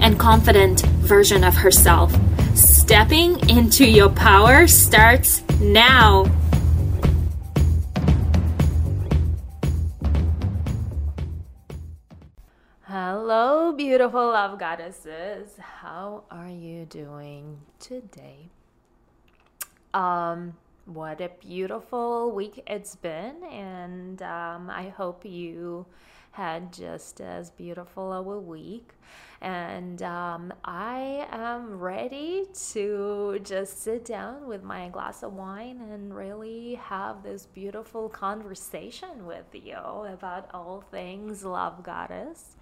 and confident version of herself. Stepping into your power starts now. Hello, beautiful love goddesses. How are you doing today? Um, what a beautiful week it's been, and um, I hope you had just as beautiful of a week. And um, I am ready to just sit down with my glass of wine and really have this beautiful conversation with you about all things Love Goddess.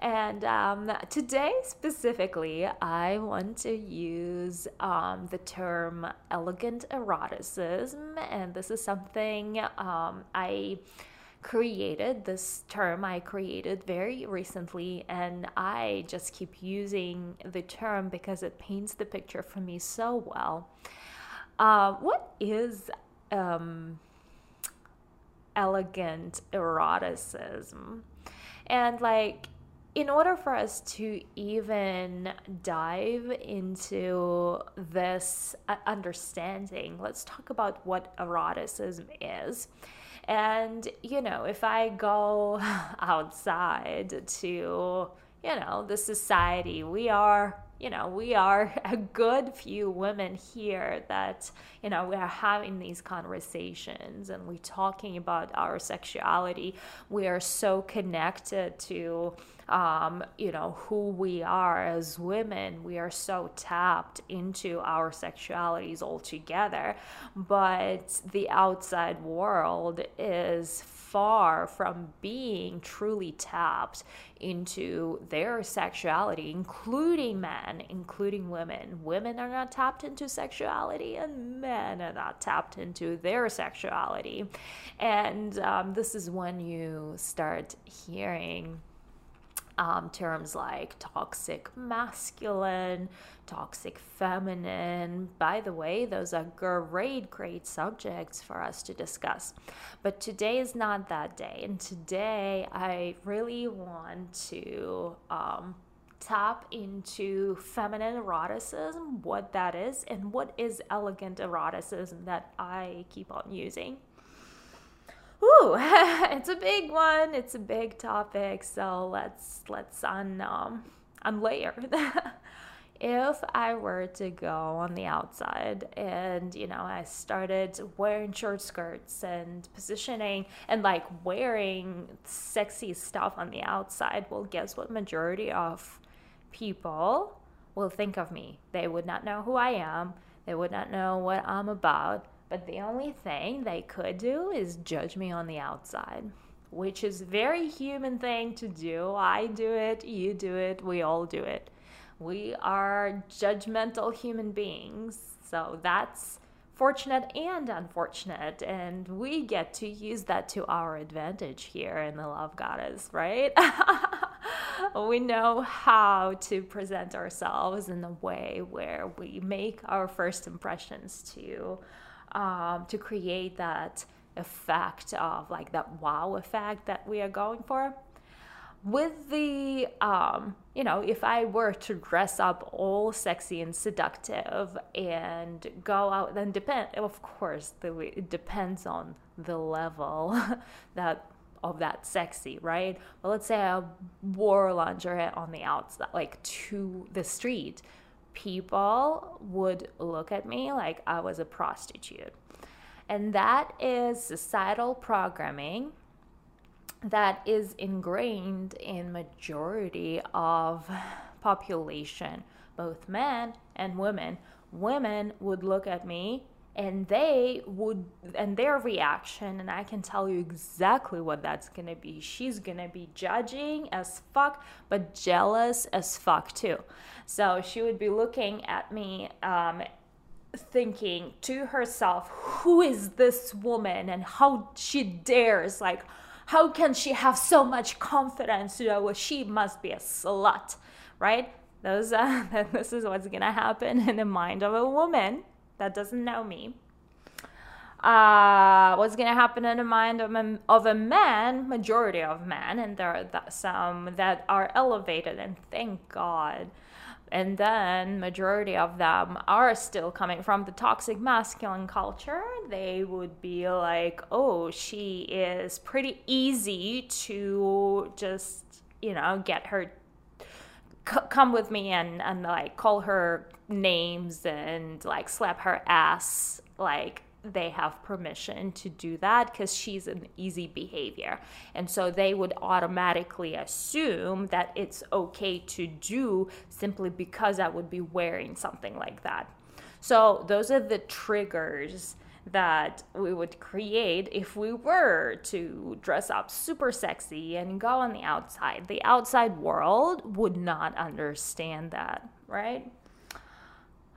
And um, today, specifically, I want to use um, the term elegant eroticism. And this is something um, I created this term i created very recently and i just keep using the term because it paints the picture for me so well uh, what is um, elegant eroticism and like in order for us to even dive into this uh, understanding, let's talk about what eroticism is. And, you know, if I go outside to, you know, the society, we are you know, we are a good few women here that, you know, we are having these conversations and we're talking about our sexuality. We are so connected to um, you know, who we are as women. We are so tapped into our sexualities altogether. But the outside world is far from being truly tapped into their sexuality, including men, including women. Women are not tapped into sexuality, and men are not tapped into their sexuality. And um, this is when you start hearing um, terms like toxic masculine, toxic feminine. By the way, those are great, great subjects for us to discuss. But today is not that day. And today I really want to. Um, tap into feminine eroticism, what that is, and what is elegant eroticism that I keep on using. Ooh, it's a big one. It's a big topic. So let's let's un um, unlayer. if I were to go on the outside and you know I started wearing short skirts and positioning and like wearing sexy stuff on the outside, well, guess what? Majority of people will think of me. They would not know who I am. They would not know what I'm about but the only thing they could do is judge me on the outside, which is very human thing to do. I do it, you do it, we all do it. We are judgmental human beings. So that's fortunate and unfortunate. And we get to use that to our advantage here in the Love Goddess, right? we know how to present ourselves in a way where we make our first impressions to um, to create that effect of like that wow effect that we are going for with the um, you know if i were to dress up all sexy and seductive and go out then depend of course the, it depends on the level that of that sexy right but let's say i wore lingerie on the outside like to the street people would look at me like I was a prostitute. And that is societal programming that is ingrained in majority of population, both men and women. Women would look at me and they would and their reaction and i can tell you exactly what that's gonna be she's gonna be judging as fuck but jealous as fuck too so she would be looking at me um, thinking to herself who is this woman and how she dares like how can she have so much confidence you know she must be a slut right those uh, this is what's gonna happen in the mind of a woman that doesn't know me. Uh, what's to happen in the mind of a, of a man, majority of men, and there are some that are elevated, and thank God. And then majority of them are still coming from the toxic masculine culture. They would be like, "Oh, she is pretty easy to just, you know, get her c- come with me and and like call her names and like slap her ass like they have permission to do that because she's an easy behavior. And so they would automatically assume that it's okay to do simply because I would be wearing something like that. So those are the triggers that we would create if we were to dress up super sexy and go on the outside. The outside world would not understand that, right?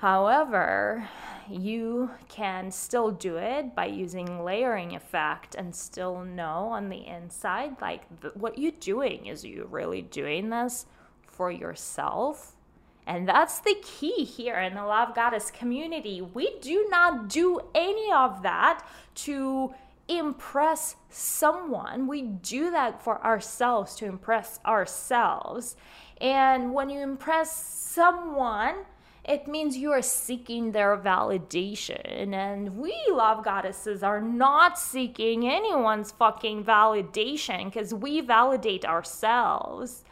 However, you can still do it by using layering effect and still know on the inside like th- what you're doing is you really doing this for yourself and that's the key here in the Love Goddess community. We do not do any of that to impress someone. We do that for ourselves to impress ourselves. And when you impress someone, it means you are seeking their validation. And we love goddesses are not seeking anyone's fucking validation because we validate ourselves.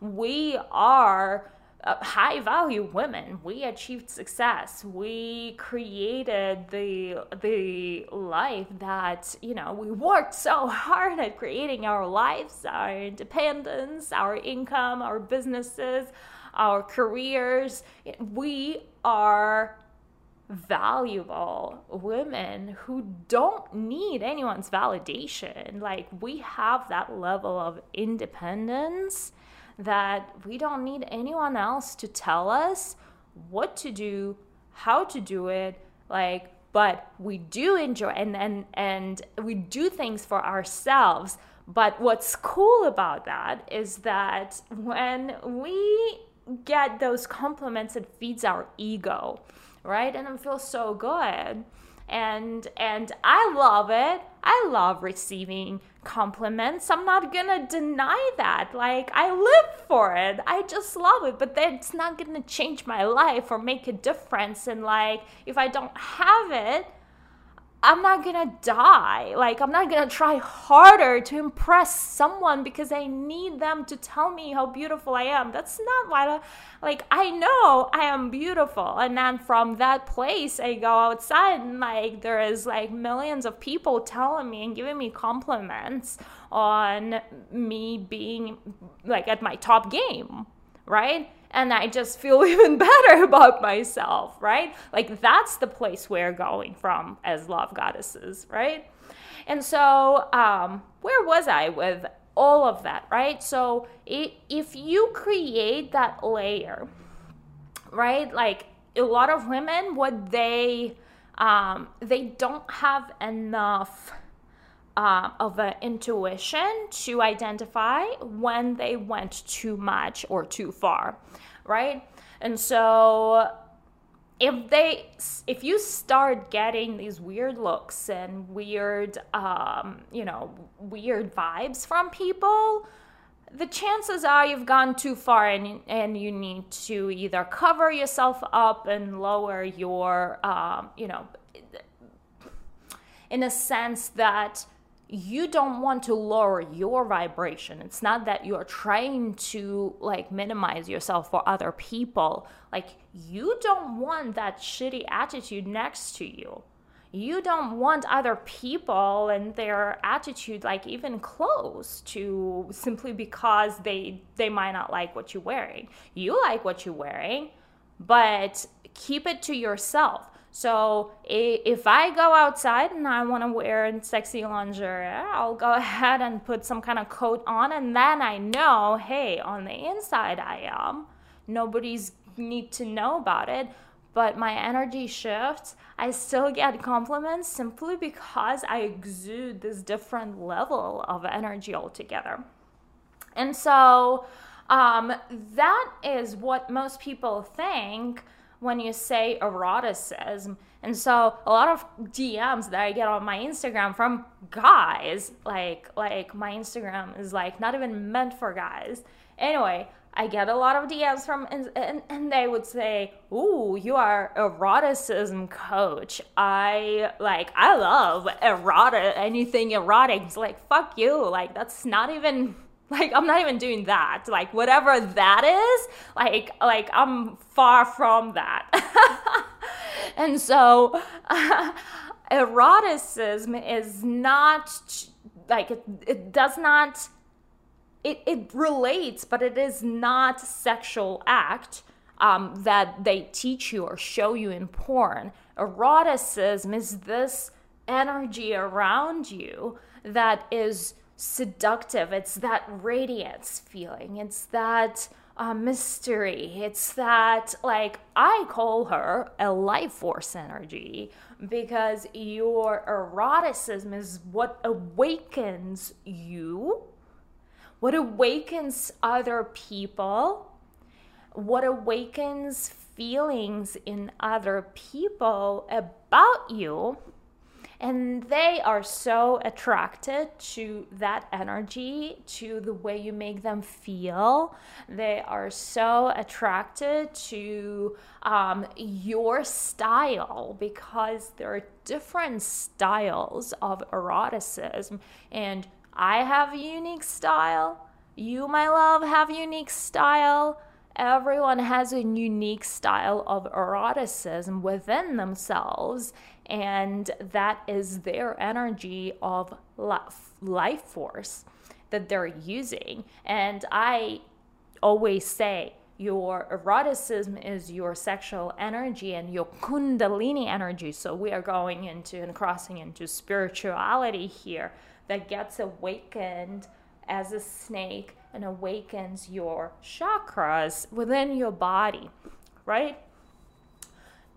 We are uh, high value women we achieved success we created the the life that you know we worked so hard at creating our lives our independence our income our businesses our careers. We are valuable women who don't need anyone's validation. Like we have that level of independence that we don't need anyone else to tell us what to do, how to do it, like but we do enjoy and and and we do things for ourselves. But what's cool about that is that when we get those compliments, it feeds our ego, right? And it feels so good. And and I love it. I love receiving compliments. I'm not gonna deny that. Like, I live for it. I just love it. But that's not gonna change my life or make a difference. And, like, if I don't have it, I'm not gonna die. Like, I'm not gonna try harder to impress someone because I need them to tell me how beautiful I am. That's not why, like, I know I am beautiful. And then from that place, I go outside and, like, there is, like, millions of people telling me and giving me compliments on me being, like, at my top game, right? And I just feel even better about myself, right? Like that's the place we're going from as love goddesses, right? And so, um, where was I with all of that, right? So, it, if you create that layer, right, like a lot of women, what they um, they don't have enough uh, of an intuition to identify when they went too much or too far, right? And so if they if you start getting these weird looks and weird um, you know weird vibes from people the chances are you've gone too far and, and you need to either cover yourself up and lower your um, you know in a sense that you don't want to lower your vibration. It's not that you're trying to like minimize yourself for other people. Like you don't want that shitty attitude next to you. You don't want other people and their attitude like even close to simply because they they might not like what you're wearing. You like what you're wearing, but keep it to yourself So if I go outside and I want to wear sexy lingerie, I'll go ahead and put some kind of coat on, and then I know, hey, on the inside I am. Nobody's need to know about it, but my energy shifts. I still get compliments simply because I exude this different level of energy altogether. And so um, that is what most people think when you say eroticism. And so a lot of DMs that I get on my Instagram from guys, like like my Instagram is like not even meant for guys. Anyway, I get a lot of DMs from and, and, and they would say, "Ooh, you are eroticism coach." I like I love erotic anything erotic. It's like fuck you. Like that's not even like I'm not even doing that. Like whatever that is, like like I'm far from that. and so uh, eroticism is not like it, it does not it, it relates, but it is not sexual act um, that they teach you or show you in porn. Eroticism is this energy around you that is seductive. It's that radiance feeling. It's that uh, mystery. It's that, like, I call her a life force energy because your eroticism is what awakens you, what awakens other people, what awakens feelings in other people about you and they are so attracted to that energy, to the way you make them feel. They are so attracted to um, your style because there are different styles of eroticism. And I have a unique style. You, my love, have unique style everyone has a unique style of eroticism within themselves and that is their energy of life force that they're using. And I always say, your eroticism is your sexual energy and your kundalini energy. So we are going into and crossing into spirituality here that gets awakened as a snake and awakens your chakras within your body, right?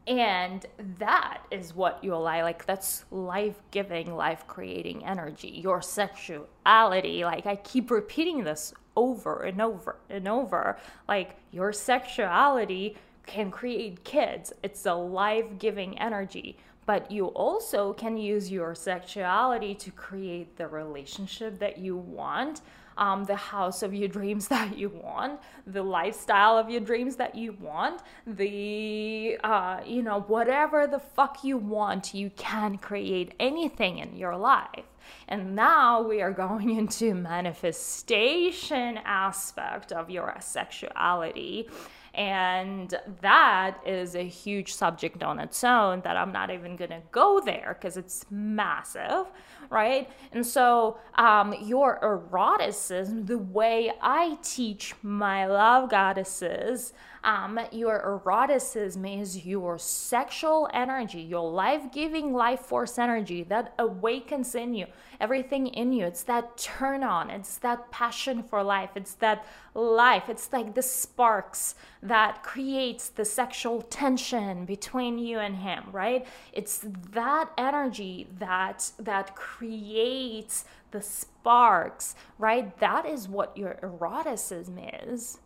And that is what you'll like. That's life giving, life creating energy. Your sexuality. Like, I keep repeating this over and over and over. Like, your sexuality can create kids, it's a life giving energy. But you also can use your sexuality to create the relationship that you want um, the house of your dreams that you want, the lifestyle of your dreams that you want, the, uh, you know, whatever the fuck you want, you can create anything in your life. And now we are going into manifestation aspect of your sexuality and that is a huge subject on its own that I'm not even going to go there because it's massive, right? And so, um, your eroticism, the way I teach my love goddesses, um, your eroticism is your sexual energy, your life giving life force energy that awakens in you, everything in you. It's that turn on, it's that passion for life, it's that life, it's like the sparks that creates the sexual tension between you and him, right? It's that energy that that creates the sparks, right? That is what your eroticism is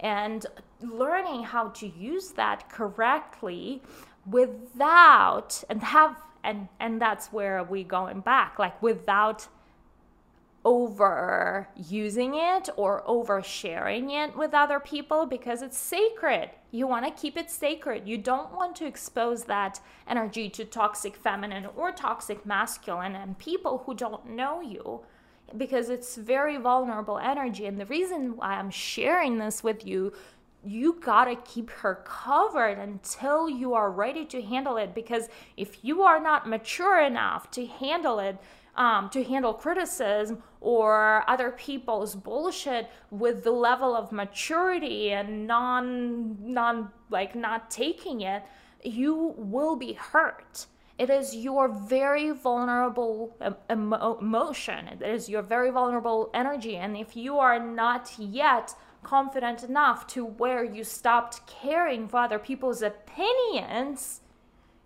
and learning how to use that correctly without and have and and that's where we going back like without over using it or over sharing it with other people because it's sacred. You want to keep it sacred. You don't want to expose that energy to toxic feminine or toxic masculine and people who don't know you because it's very vulnerable energy. And the reason why I'm sharing this with you, you gotta keep her covered until you are ready to handle it. Because if you are not mature enough to handle it, um, to handle criticism or other people's bullshit with the level of maturity and non non like not taking it you will be hurt. It is your very vulnerable emo- emotion. It is your very vulnerable energy. And if you are not yet confident enough to where you stopped caring for other people's opinions,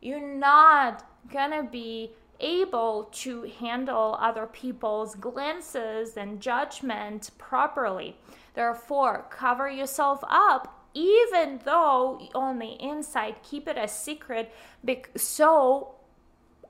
you're not gonna be able to handle other people's glances and judgment properly. Therefore, cover yourself up even though on the inside keep it a secret so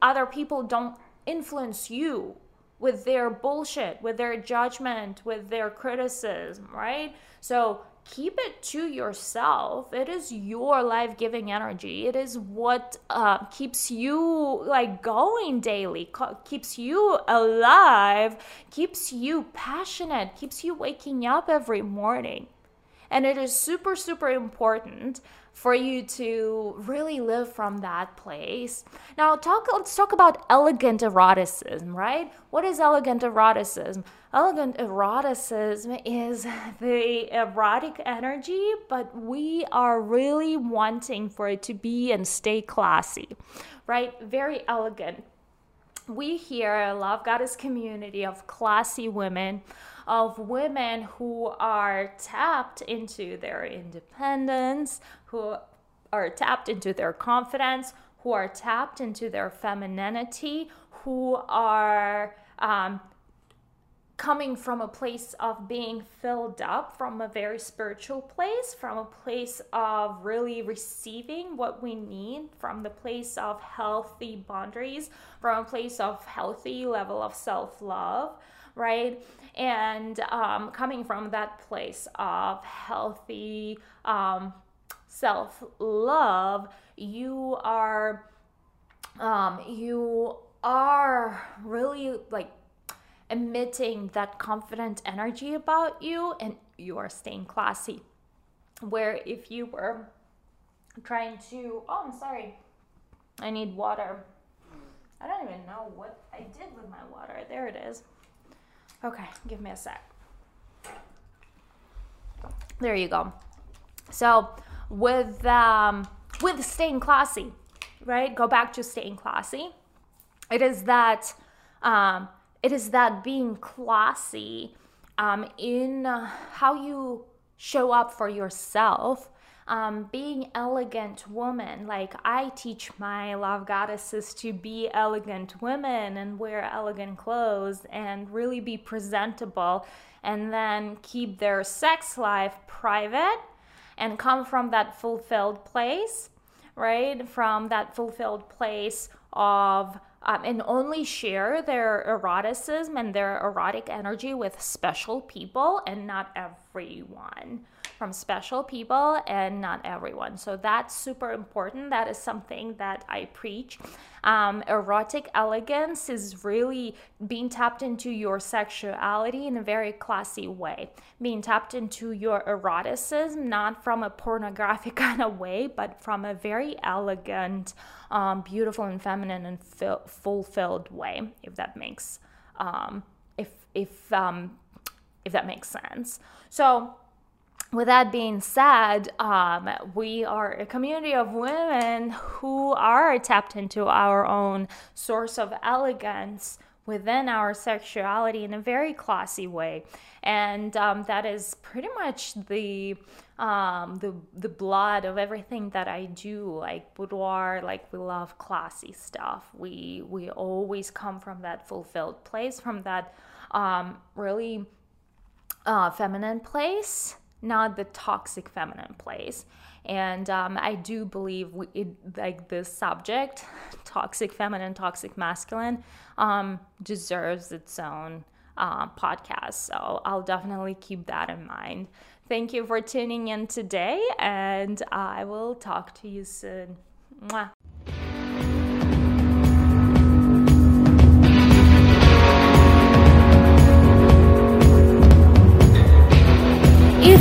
other people don't influence you with their bullshit, with their judgment, with their criticism, right? So keep it to yourself. It is your life giving energy. It is what uh, keeps you like going daily, co- keeps you alive, keeps you passionate, keeps you waking up every morning. And it is super, super important for you to really live from that place. Now, talk, let's talk about elegant eroticism, right? What is elegant eroticism? Elegant eroticism is the erotic energy, but we are really wanting for it to be and stay classy, right? Very elegant. We here, Love Goddess community of classy women of women who are tapped into their independence, who are tapped into their confidence, who are tapped into their femininity, who are um, coming from a place of being filled up, from a very spiritual place, from a place of really receiving what we need, from the place of healthy boundaries, from a place of healthy level of self love, right? and um, coming from that place of healthy um, self love, you are um, you are really like emitting that confident energy about you, and you are staying classy. Where if you were trying to, oh, I'm sorry, I need water. I don't even know what I did with my water. There it is. Okay, give me a sec. There you go. So with um, with staying classy, right? Go back to staying classy. It is that um, it is that being classy um, in how you show up for yourself um, being elegant woman. Like I teach my love goddesses to be elegant women and wear elegant clothes and really be presentable and then keep their sex life private and come from that fulfilled place, right? From that fulfilled place of um, and only share their eroticism and their erotic energy with special people and not everyone from special people and not everyone. So that's super important. That is something that I preach. Um, erotic elegance is really being tapped into your sexuality in a very classy way, being tapped into your eroticism, not from a pornographic kind of way, but from a very elegant, um, beautiful, and feminine and fil- fulfilled way, if that makes um, if if um, if that makes sense. So with that being said, um, we are a community of women who are tapped into our own source of elegance within our sexuality in a very classy way, and um, that is pretty much the um, the the blood of everything that I do. Like boudoir, like we love classy stuff. We we always come from that fulfilled place, from that um, really uh, feminine place not the toxic feminine place. And um, I do believe we, it, like this subject, toxic feminine, toxic masculine, um, deserves its own uh, podcast. So I'll definitely keep that in mind. Thank you for tuning in today, and I will talk to you soon. Mwah.